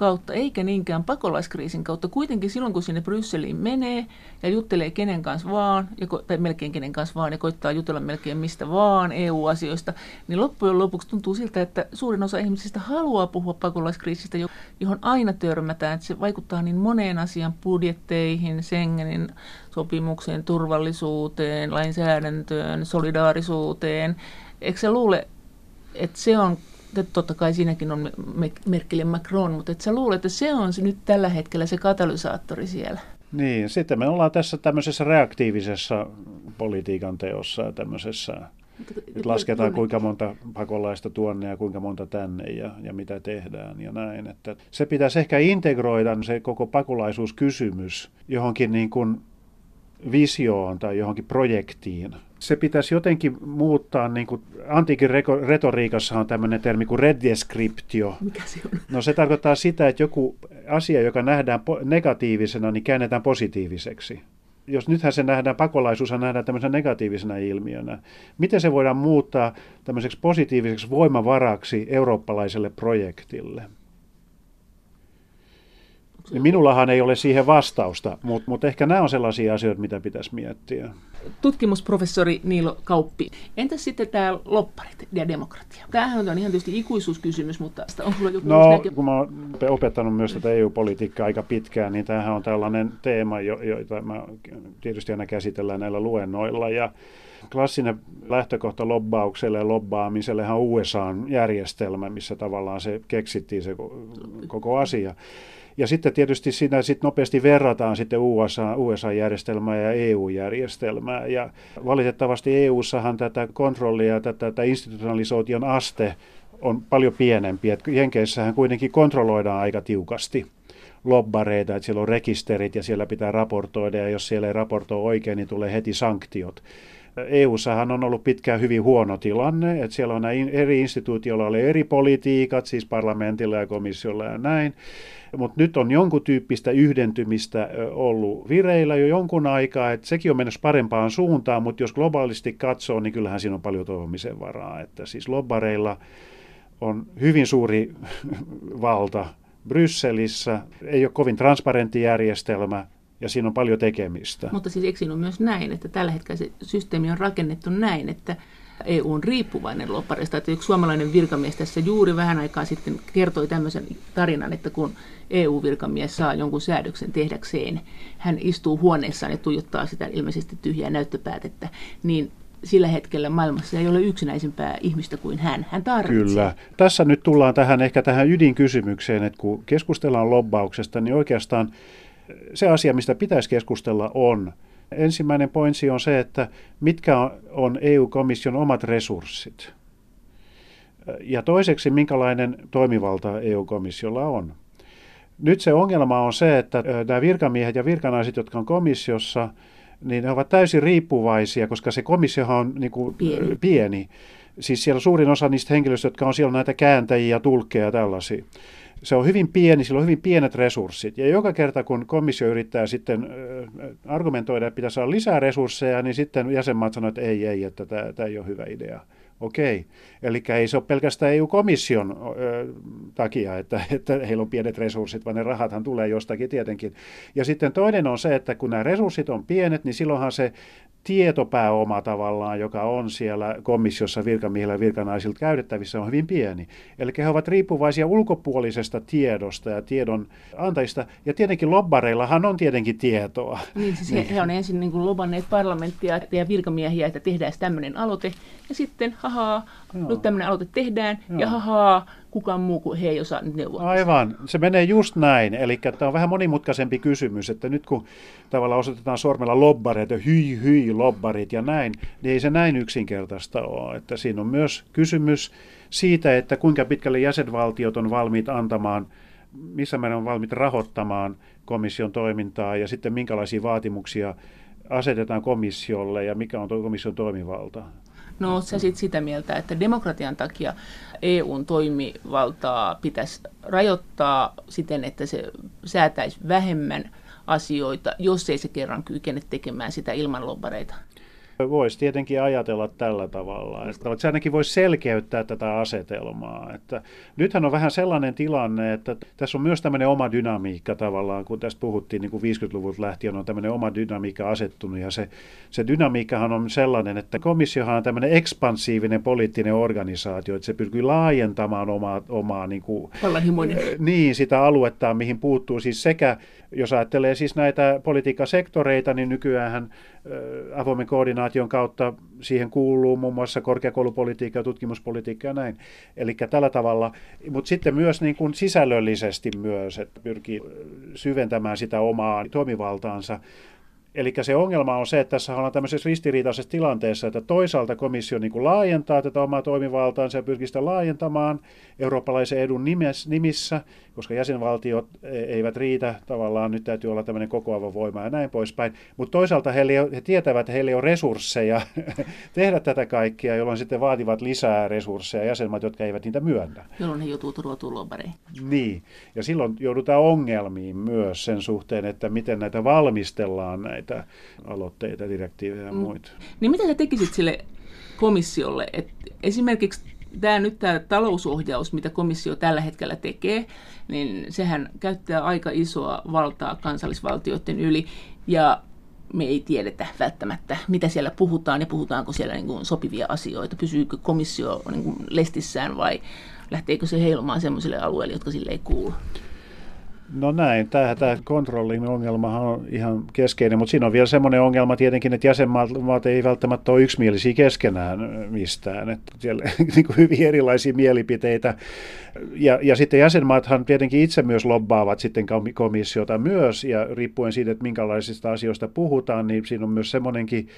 kautta, eikä niinkään pakolaiskriisin kautta. Kuitenkin silloin, kun sinne Brysseliin menee ja juttelee kenen kanssa vaan, ja ko- tai melkein kenen kanssa vaan, ja koittaa jutella melkein mistä vaan EU-asioista, niin loppujen lopuksi tuntuu siltä, että suurin osa ihmisistä haluaa puhua pakolaiskriisistä, johon aina törmätään. Että se vaikuttaa niin moneen asian budjetteihin, Schengenin sopimukseen, turvallisuuteen, lainsäädäntöön, solidaarisuuteen. Eikö se luule, että se on totta kai siinäkin on Merkelin Macron, mutta et sä luulet, että se on se nyt tällä hetkellä se katalysaattori siellä? Niin, sitten me ollaan tässä tämmöisessä reaktiivisessa politiikan teossa ja tämmöisessä, nyt lasketaan kuinka monta pakolaista tuonne ja kuinka monta tänne ja, ja mitä tehdään ja näin. Että se pitäisi ehkä integroida se koko pakolaisuuskysymys johonkin niin kuin visioon tai johonkin projektiin. Se pitäisi jotenkin muuttaa, niin kuin antiikin retoriikassa on tämmöinen termi kuin redescriptio. Mikä se on? No se tarkoittaa sitä, että joku asia, joka nähdään negatiivisena, niin käännetään positiiviseksi. Jos nythän se nähdään, pakolaisuus nähdään tämmöisenä negatiivisena ilmiönä. Miten se voidaan muuttaa tämmöiseksi positiiviseksi voimavaraksi eurooppalaiselle projektille? Niin minullahan ei ole siihen vastausta, mutta mut ehkä nämä on sellaisia asioita, mitä pitäisi miettiä. Tutkimusprofessori Niilo Kauppi. Entäs sitten tämä lopparit ja demokratia? Tämähän on ihan tietysti ikuisuuskysymys, mutta on sulla joku No, näkö... kun mä oon opettanut myös tätä EU-politiikkaa aika pitkään, niin tämähän on tällainen teema, jota mä tietysti aina käsitellään näillä luennoilla. Ja klassinen lähtökohta lobbaukselle ja lobbaamiselle on USA-järjestelmä, missä tavallaan se keksittiin se koko asia. Ja sitten tietysti siinä sit nopeasti verrataan sitten USA, USA-järjestelmää ja EU-järjestelmää. Ja valitettavasti EU-sahan tätä kontrollia, tätä, tätä institutionalisoition aste on paljon pienempi. Et Jenkeissähän kuitenkin kontrolloidaan aika tiukasti lobbareita, että siellä on rekisterit ja siellä pitää raportoida ja jos siellä ei raportoi oikein, niin tulee heti sanktiot. EU-sahan on ollut pitkään hyvin huono tilanne, että siellä on eri instituutioilla oli eri politiikat, siis parlamentilla ja komissiolla ja näin, mutta nyt on jonkun tyyppistä yhdentymistä ollut vireillä jo jonkun aikaa, että sekin on menossa parempaan suuntaan, mutta jos globaalisti katsoo, niin kyllähän siinä on paljon toivomisen varaa, että siis lobbareilla on hyvin suuri *laughs* valta Brysselissä, ei ole kovin transparentti järjestelmä, ja siinä on paljon tekemistä. Mutta siis eikö siinä ole myös näin, että tällä hetkellä se systeemi on rakennettu näin, että EU on riippuvainen loppareista. Että yksi suomalainen virkamies tässä juuri vähän aikaa sitten kertoi tämmöisen tarinan, että kun EU-virkamies saa jonkun säädöksen tehdäkseen, hän istuu huoneessaan ja tuijottaa sitä ilmeisesti tyhjää näyttöpäätettä, niin sillä hetkellä maailmassa ei ole yksinäisempää ihmistä kuin hän. Hän tarvitsee. Kyllä. Tässä nyt tullaan tähän ehkä tähän ydinkysymykseen, että kun keskustellaan lobbauksesta, niin oikeastaan se asia, mistä pitäisi keskustella, on ensimmäinen pointsi on se, että mitkä on EU-komission omat resurssit. Ja toiseksi, minkälainen toimivalta EU-komissiolla on. Nyt se ongelma on se, että nämä virkamiehet ja virkanaiset, jotka on komissiossa, niin ne ovat täysin riippuvaisia, koska se komissiohan on niin kuin pieni. pieni. Siis siellä suurin osa niistä henkilöistä, jotka on siellä näitä kääntäjiä, tulkkeja ja tällaisia se on hyvin pieni, sillä on hyvin pienet resurssit. Ja joka kerta, kun komissio yrittää sitten argumentoida, että pitäisi saada lisää resursseja, niin sitten jäsenmaat sanoo, että ei, ei, että tämä, tämä ei ole hyvä idea. Okei. Eli ei se ole pelkästään EU-komission ö, takia, että, että heillä on pienet resurssit, vaan ne rahathan tulee jostakin tietenkin. Ja sitten toinen on se, että kun nämä resurssit on pienet, niin silloinhan se tietopääoma tavallaan, joka on siellä komissiossa virkamiehillä ja virkanaisilta käytettävissä, on hyvin pieni. Eli he ovat riippuvaisia ulkopuolisesta tiedosta ja tiedon antajista. Ja tietenkin lobbareillahan on tietenkin tietoa. Niin, siis niin. He, he on ensin niin kuin lobanneet parlamenttia ja virkamiehiä, että tehdään tämmöinen aloite. Ja sitten, hahaa, Joo. nyt tämmöinen aloite tehdään. Joo. Ja hahaa, kukaan muu kuin he ei osaa neuvoa. Aivan, se menee just näin. Eli tämä on vähän monimutkaisempi kysymys, että nyt kun tavallaan osoitetaan sormella lobbareita, hyi hyi lobbarit ja näin, niin ei se näin yksinkertaista ole. Että siinä on myös kysymys siitä, että kuinka pitkälle jäsenvaltiot on valmiit antamaan, missä meidän on valmiit rahoittamaan komission toimintaa ja sitten minkälaisia vaatimuksia asetetaan komissiolle ja mikä on komission toimivalta. No sä sit sitä mieltä, että demokratian takia EUn toimivaltaa pitäisi rajoittaa siten, että se säätäisi vähemmän asioita, jos ei se kerran kykene tekemään sitä ilman lobbareita. Voisi tietenkin ajatella tällä tavalla, että se ainakin voisi selkeyttää tätä asetelmaa. Että nythän on vähän sellainen tilanne, että tässä on myös tämmöinen oma dynamiikka tavallaan, kun tästä puhuttiin niin kuin 50-luvulta lähtien, on tämmöinen oma dynamiikka asettunut ja se, se dynamiikkahan on sellainen, että komissiohan on tämmöinen ekspansiivinen poliittinen organisaatio, että se pyrkii laajentamaan omaa, omaa niin, kuin, niin, sitä aluetta, mihin puuttuu siis sekä jos ajattelee siis näitä politiikkasektoreita, niin nykyään avoimen koordinaation kautta siihen kuuluu muun muassa korkeakoulupolitiikka ja tutkimuspolitiikka ja näin. Eli tällä tavalla, mutta sitten myös niin kuin sisällöllisesti myös, että pyrkii syventämään sitä omaa toimivaltaansa. Eli se ongelma on se, että tässä ollaan tämmöisessä ristiriitaisessa tilanteessa, että toisaalta komissio niin kuin laajentaa tätä omaa toimivaltaansa ja pyrkii sitä laajentamaan eurooppalaisen edun nimissä, koska jäsenvaltiot e, eivät riitä, tavallaan nyt täytyy olla tämmöinen kokoava voima ja näin poispäin. Mutta toisaalta he, he tietävät, että heillä ei ole resursseja *laughs* tehdä tätä kaikkia, jolloin sitten vaativat lisää resursseja jäsenmaat, jotka eivät niitä myönnä. Jolloin he joutuu turvatulobareihin. Niin, ja silloin joudutaan ongelmiin myös sen suhteen, että miten näitä valmistellaan näitä aloitteita, direktiivejä ja mm. muita. Niin mitä sä tekisit sille komissiolle, että esimerkiksi tämä nyt tämä talousohjaus, mitä komissio tällä hetkellä tekee, niin sehän käyttää aika isoa valtaa kansallisvaltioiden yli ja me ei tiedetä välttämättä, mitä siellä puhutaan ja puhutaanko siellä niin kuin sopivia asioita. Pysyykö komissio niin kuin lestissään vai lähteekö se heilumaan sellaisille alueille, jotka sille ei kuulu? No näin, tämä, tämä kontrollin ongelmahan on ihan keskeinen, mutta siinä on vielä semmoinen ongelma tietenkin, että jäsenmaat ei välttämättä ole yksimielisiä keskenään mistään, että siellä *laughs* niin kuin hyvin erilaisia mielipiteitä. Ja, ja sitten jäsenmaathan tietenkin itse myös lobbaavat sitten komissiota myös, ja riippuen siitä, että minkälaisista asioista puhutaan, niin siinä on myös semmoinenkin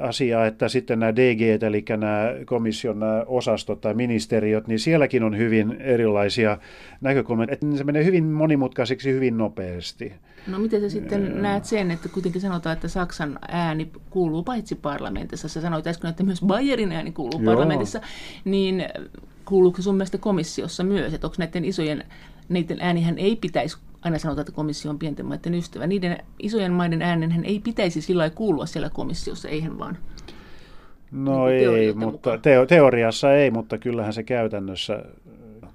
asia, että sitten nämä DG, eli nämä komission nämä osastot tai ministeriöt, niin sielläkin on hyvin erilaisia näkökulmia. Että se menee hyvin monimutkaiseksi hyvin nopeasti. No miten sä sitten näet sen, että kuitenkin sanotaan, että Saksan ääni kuuluu paitsi parlamentissa, sä sanoit äsken, että myös Bayerin ääni kuuluu Joo. parlamentissa, niin kuuluuko se sun mielestä komissiossa myös, että onko näiden isojen, niiden äänihän ei pitäisi aina sanotaan, että komissio on pienten maiden ystävä. Niiden isojen maiden äänenhän ei pitäisi sillä kuulua siellä komissiossa, eihän vaan. No niin ei, mutta teo, teoriassa ei, mutta kyllähän se käytännössä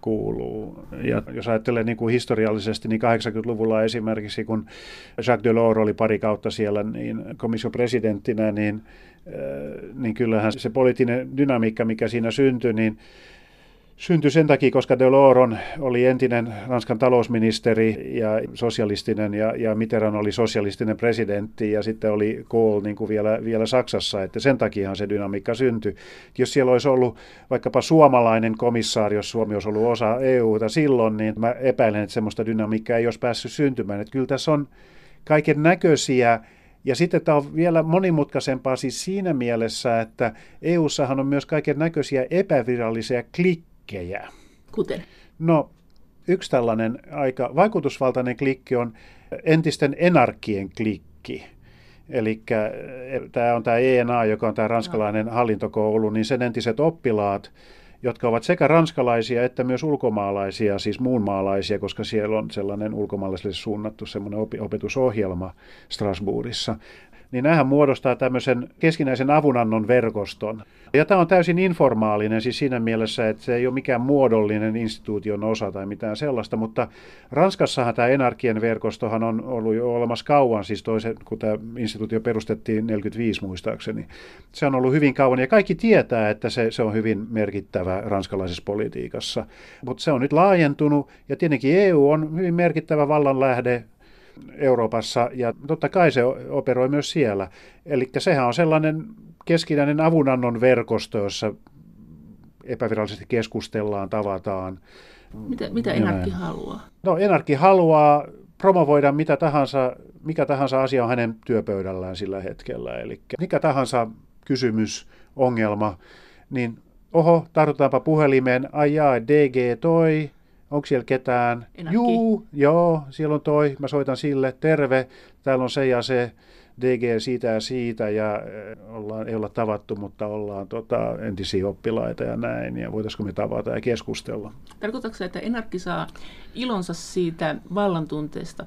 kuuluu. Ja jos ajattelee niin kuin historiallisesti, niin 80-luvulla esimerkiksi, kun Jacques Delors oli pari kautta siellä niin komission presidenttinä, niin, äh, niin kyllähän se poliittinen dynamiikka, mikä siinä syntyi, niin syntyi sen takia, koska Delors oli entinen Ranskan talousministeri ja sosialistinen ja, ja Mitterrand oli sosialistinen presidentti ja sitten oli Kohl niin kuin vielä, vielä Saksassa, että sen takiahan se dynamiikka syntyi. Jos siellä olisi ollut vaikkapa suomalainen komissaari, jos Suomi olisi ollut osa EUta silloin, niin mä epäilen, että semmoista dynamiikkaa ei olisi päässyt syntymään. Että kyllä tässä on kaiken näköisiä ja sitten tämä on vielä monimutkaisempaa siis siinä mielessä, että EUssahan on myös kaiken näköisiä epävirallisia klikkejä klikkejä. Kuten? No, yksi tällainen aika vaikutusvaltainen klikki on entisten enarkkien klikki. Eli eh, tämä on tämä ENA, joka on tämä ranskalainen hallintokoulu, niin sen entiset oppilaat, jotka ovat sekä ranskalaisia että myös ulkomaalaisia, siis muunmaalaisia, koska siellä on sellainen ulkomaalaisille suunnattu semmoinen opetusohjelma Strasbourgissa niin nämähän muodostaa tämmöisen keskinäisen avunannon verkoston. Ja tämä on täysin informaalinen siis siinä mielessä, että se ei ole mikään muodollinen instituution osa tai mitään sellaista, mutta Ranskassahan tämä Enarkien verkostohan on ollut jo olemassa kauan, siis toisen, kun tämä instituutio perustettiin 45 muistaakseni. Se on ollut hyvin kauan ja kaikki tietää, että se, se on hyvin merkittävä ranskalaisessa politiikassa. Mutta se on nyt laajentunut ja tietenkin EU on hyvin merkittävä vallanlähde Euroopassa ja totta kai se operoi myös siellä. Eli sehän on sellainen keskinäinen avunannon verkosto, jossa epävirallisesti keskustellaan, tavataan. Mitä, mitä Enarki haluaa? No Enarki haluaa promovoida mitä tahansa, mikä tahansa asia on hänen työpöydällään sillä hetkellä. Eli mikä tahansa kysymys, ongelma, niin oho, tartutaanpa puhelimeen, ai jaa, DG toi, onko siellä ketään? Enakki. Juu, joo, siellä on toi, mä soitan sille, terve, täällä on se ja se, DG siitä ja siitä ja eh, ollaan, ei olla tavattu, mutta ollaan tota, entisiä oppilaita ja näin, ja voitaisiko me tavata ja keskustella. Tarkoitatko että Enarkki saa ilonsa siitä vallantunteesta,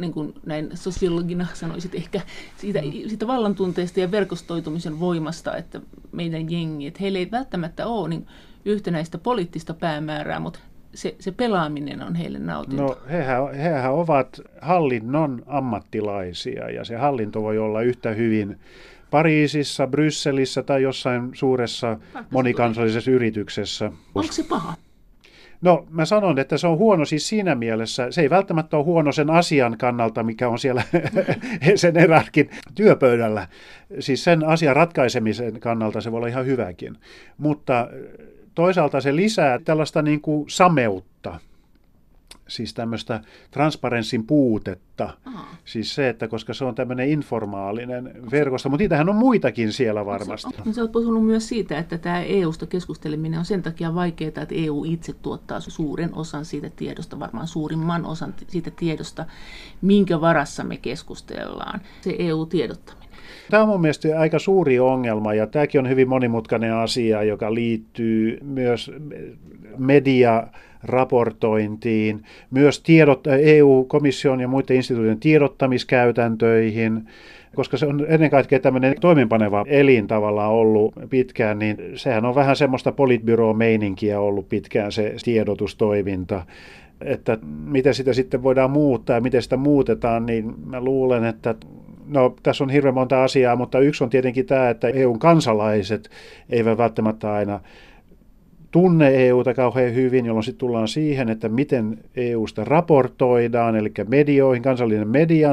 niin kuin näin sosiologina sanoisit ehkä, siitä, siitä vallantunteesta ja verkostoitumisen voimasta, että meidän jengi, että heillä ei välttämättä ole niin yhtenäistä poliittista päämäärää, mutta se, se pelaaminen on heille nautinto? No hehän, hehän ovat hallinnon ammattilaisia ja se hallinto voi olla yhtä hyvin Pariisissa, Brysselissä tai jossain suuressa monikansallisessa yrityksessä. Onko se paha? No mä sanon, että se on huono siis siinä mielessä, se ei välttämättä ole huono sen asian kannalta, mikä on siellä *laughs* sen erärkin työpöydällä. Siis sen asian ratkaisemisen kannalta se voi olla ihan hyväkin. Mutta toisaalta se lisää tällaista niin kuin sameutta, siis tämmöistä transparenssin puutetta. Aha. Siis se, että koska se on tämmöinen informaalinen verkosto, mutta niitähän on muitakin siellä varmasti. Sä oot puhunut myös siitä, että tämä EU-sta keskusteleminen on sen takia vaikeaa, että EU itse tuottaa suuren osan siitä tiedosta, varmaan suurimman osan siitä tiedosta, minkä varassa me keskustellaan. Se EU-tiedottaminen. Tämä on mun mielestä aika suuri ongelma ja tämäkin on hyvin monimutkainen asia, joka liittyy myös media raportointiin, myös tiedot, EU-komission ja muiden instituutioiden tiedottamiskäytäntöihin, koska se on ennen kaikkea tämmöinen toimenpaneva elin tavallaan ollut pitkään, niin sehän on vähän semmoista politbyro-meininkiä ollut pitkään se tiedotustoiminta että miten sitä sitten voidaan muuttaa ja miten sitä muutetaan, niin mä luulen, että No, tässä on hirveän monta asiaa, mutta yksi on tietenkin tämä, että EUn kansalaiset eivät välttämättä aina tunne EUta kauhean hyvin, jolloin sitten tullaan siihen, että miten EUsta raportoidaan, eli medioihin, kansallinen media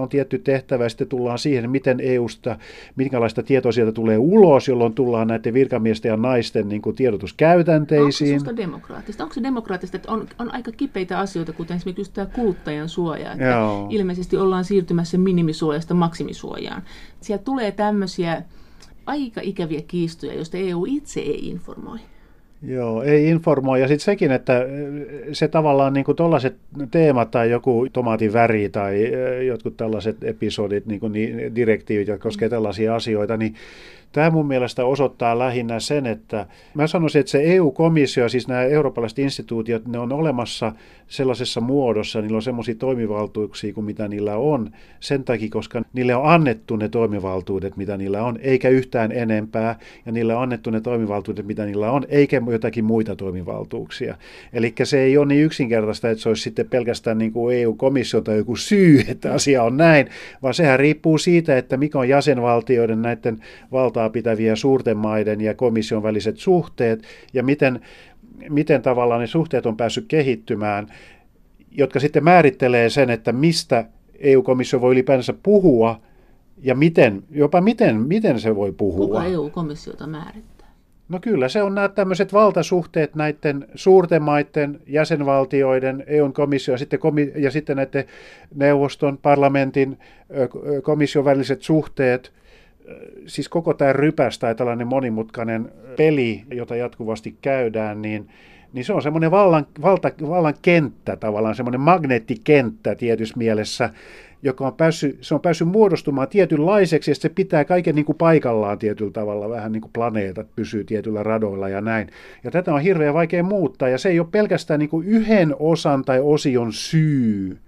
on tietty tehtävä, ja sitten tullaan siihen, miten EUsta, minkälaista tietoa sieltä tulee ulos, jolloin tullaan näiden virkamiesten ja naisten niin kuin tiedotuskäytänteisiin. Onko se demokraattista? Onko se demokraattista, että on, on aika kipeitä asioita, kuten esimerkiksi tämä kuluttajan suoja, että Joo. ilmeisesti ollaan siirtymässä minimisuojasta maksimisuojaan. Siellä tulee tämmöisiä aika ikäviä kiistoja, joista EU itse ei informoi. Joo, ei informoi. Ja sitten sekin, että se tavallaan niin kuin tuollaiset teemat tai joku tomaatin väri tai jotkut tällaiset episodit, niin kuin direktiivit, jotka koskevat tällaisia asioita, niin Tämä mun mielestä osoittaa lähinnä sen, että mä sanoisin, että se EU-komissio, siis nämä eurooppalaiset instituutiot, ne on olemassa sellaisessa muodossa, niillä on semmoisia toimivaltuuksia kuin mitä niillä on, sen takia, koska niille on annettu ne toimivaltuudet, mitä niillä on, eikä yhtään enempää, ja niille on annettu ne toimivaltuudet, mitä niillä on, eikä jotakin muita toimivaltuuksia. Eli se ei ole niin yksinkertaista, että se olisi sitten pelkästään niin kuin EU-komissio tai joku syy, että asia on näin, vaan sehän riippuu siitä, että mikä on jäsenvaltioiden näiden valtaa valtaa pitäviä suurten maiden ja komission väliset suhteet ja miten, miten tavallaan ne suhteet on päässyt kehittymään, jotka sitten määrittelee sen, että mistä EU-komissio voi ylipäänsä puhua ja miten, jopa miten, miten se voi puhua. Kuka EU-komissiota määrittää? No kyllä, se on nämä tämmöiset valtasuhteet näiden suurten maiden, jäsenvaltioiden, EUn komissio ja sitten, komi- ja sitten näiden neuvoston, parlamentin, komission väliset suhteet – siis koko tämä rypäs tai tällainen monimutkainen peli, jota jatkuvasti käydään, niin, niin se on semmoinen vallan, valta, vallan kenttä tavallaan, semmoinen magneettikenttä tietyssä mielessä, joka on päässyt, se on päässyt muodostumaan tietynlaiseksi, ja se pitää kaiken niin kuin paikallaan tietyllä tavalla, vähän niin kuin planeetat pysyy tietyillä radoilla ja näin. Ja tätä on hirveän vaikea muuttaa, ja se ei ole pelkästään niin kuin yhden osan tai osion syy,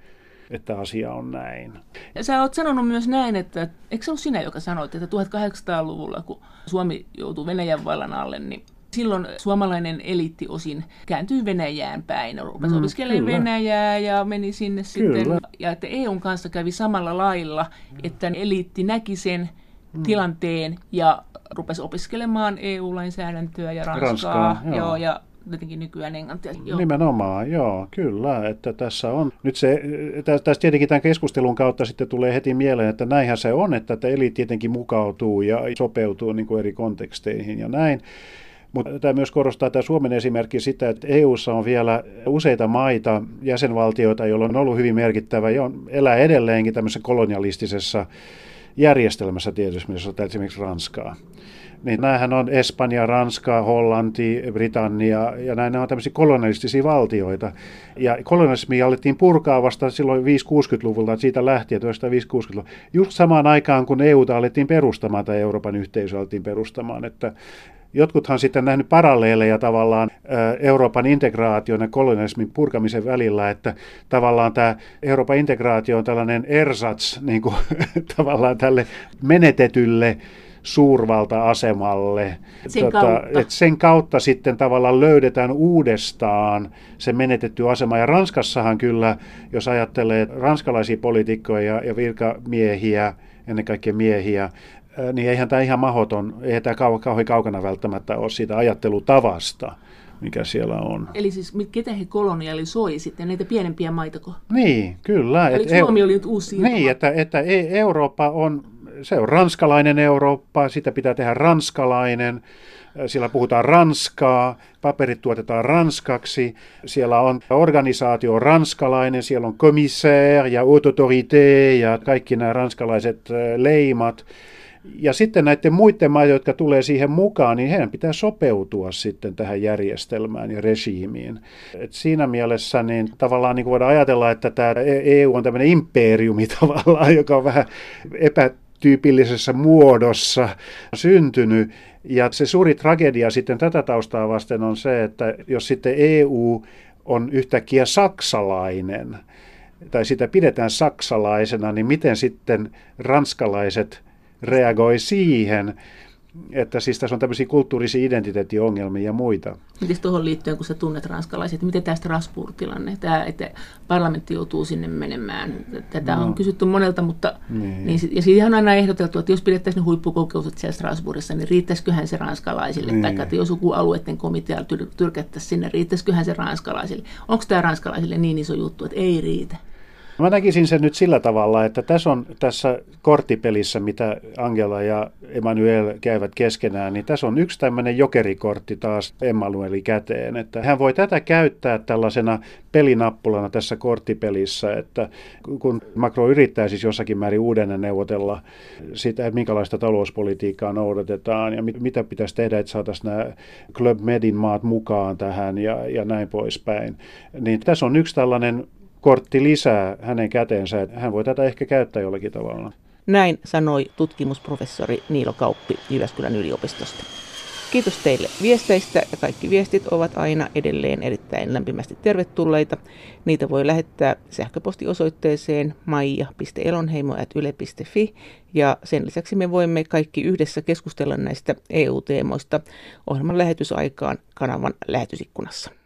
että asia on näin. Ja sä oot sanonut myös näin, että eikö se ole sinä, joka sanoit, että 1800-luvulla, kun Suomi joutui Venäjän vallan alle, niin silloin suomalainen eliitti osin kääntyi Venäjään päin. Rupesi mm, opiskelemaan Venäjää ja meni sinne kyllä. sitten. Ja että EUn kanssa kävi samalla lailla, että eliitti näki sen mm. tilanteen ja rupesi opiskelemaan EU-lainsäädäntöä ja Ranskaa. Ranskaa joo. Joo, ja jotenkin nykyään englantia. Joo. Nimenomaan, joo, kyllä. Että tässä on, nyt se, tässä tietenkin tämän keskustelun kautta sitten tulee heti mieleen, että näinhän se on, että, että eli tietenkin mukautuu ja sopeutuu niin kuin eri konteksteihin ja näin. Mutta tämä myös korostaa tämä Suomen esimerkki sitä, että EU:ssa on vielä useita maita, jäsenvaltioita, joilla on ollut hyvin merkittävä ja on, elää edelleenkin tämmöisessä kolonialistisessa järjestelmässä tietysti, missä on esimerkiksi Ranskaa niin näähän on Espanja, Ranska, Hollanti, Britannia ja näin nämä on tämmöisiä kolonialistisia valtioita. Ja kolonialismi alettiin purkaa vasta silloin 5-60-luvulta, että siitä lähtien 1950-luvulta. Just samaan aikaan, kun EUta alettiin perustamaan tai Euroopan yhteisö alettiin perustamaan, että Jotkuthan sitten nähnyt paralleeleja tavallaan Euroopan integraation ja kolonialismin purkamisen välillä, että tavallaan tämä Euroopan integraatio on tällainen ersats niin kuin, *laughs* tavallaan tälle menetetylle suurvalta-asemalle. Sen, tota, kautta. Et sen kautta sitten tavallaan löydetään uudestaan se menetetty asema. Ja Ranskassahan kyllä, jos ajattelee ranskalaisia poliitikkoja ja, ja virkamiehiä, ennen kaikkea miehiä, niin eihän tämä ihan mahdoton, eihän tämä kau- kauhean kaukana välttämättä ole siitä ajattelutavasta mikä siellä on. Eli siis ketä he kolonialisoi sitten, näitä pienempiä maitako? Niin, kyllä. Eli et, Suomi oli nyt uusi Niin, että, että e- Eurooppa on se on ranskalainen Eurooppa, sitä pitää tehdä ranskalainen, siellä puhutaan ranskaa, paperit tuotetaan ranskaksi, siellä on organisaatio ranskalainen, siellä on commissaire ja autorité ja kaikki nämä ranskalaiset leimat. Ja sitten näiden muiden maiden, jotka tulee siihen mukaan, niin heidän pitää sopeutua sitten tähän järjestelmään ja regiimiin. Et siinä mielessä niin tavallaan niin voidaan ajatella, että tämä EU on tämmöinen imperiumi *laughs* tavallaan, joka on vähän epä tyypillisessä muodossa syntynyt. Ja se suuri tragedia sitten tätä taustaa vasten on se, että jos sitten EU on yhtäkkiä saksalainen, tai sitä pidetään saksalaisena, niin miten sitten ranskalaiset reagoi siihen? Että siis tässä on tämmöisiä kulttuurisia identiteettiongelmia ja muita. Miten tuohon liittyen, kun sä tunnet ranskalaiset, miten tämä Strasbourg-tilanne, tämä, että parlamentti joutuu sinne menemään? Tätä no. on kysytty monelta, mutta niin. Niin, ja siitä on aina ehdoteltu, että jos pidettäisiin huippukokoukset siellä Strasbourgissa, niin riittäisiköhän se ranskalaisille, niin. tai että jos joku alueiden komitea tyrkättäisiin sinne, riittäisiköhän se ranskalaisille. Onko tämä ranskalaisille niin iso juttu, että ei riitä? Mä näkisin sen nyt sillä tavalla, että tässä on tässä korttipelissä, mitä Angela ja Emmanuel käyvät keskenään, niin tässä on yksi tämmöinen jokerikortti taas Emmanueli käteen, että hän voi tätä käyttää tällaisena pelinappulana tässä korttipelissä, että kun Macron yrittää siis jossakin määrin uudelleen neuvotella sitä, että minkälaista talouspolitiikkaa noudatetaan ja mit, mitä pitäisi tehdä, että saataisiin nämä Club Medin maat mukaan tähän ja, ja näin poispäin, niin tässä on yksi tällainen kortti lisää hänen käteensä, että hän voi tätä ehkä käyttää jollakin tavalla. Näin sanoi tutkimusprofessori Niilo Kauppi Jyväskylän yliopistosta. Kiitos teille viesteistä ja kaikki viestit ovat aina edelleen erittäin lämpimästi tervetulleita. Niitä voi lähettää sähköpostiosoitteeseen maija.elonheimo.yle.fi ja sen lisäksi me voimme kaikki yhdessä keskustella näistä EU-teemoista ohjelman lähetysaikaan kanavan lähetysikkunassa.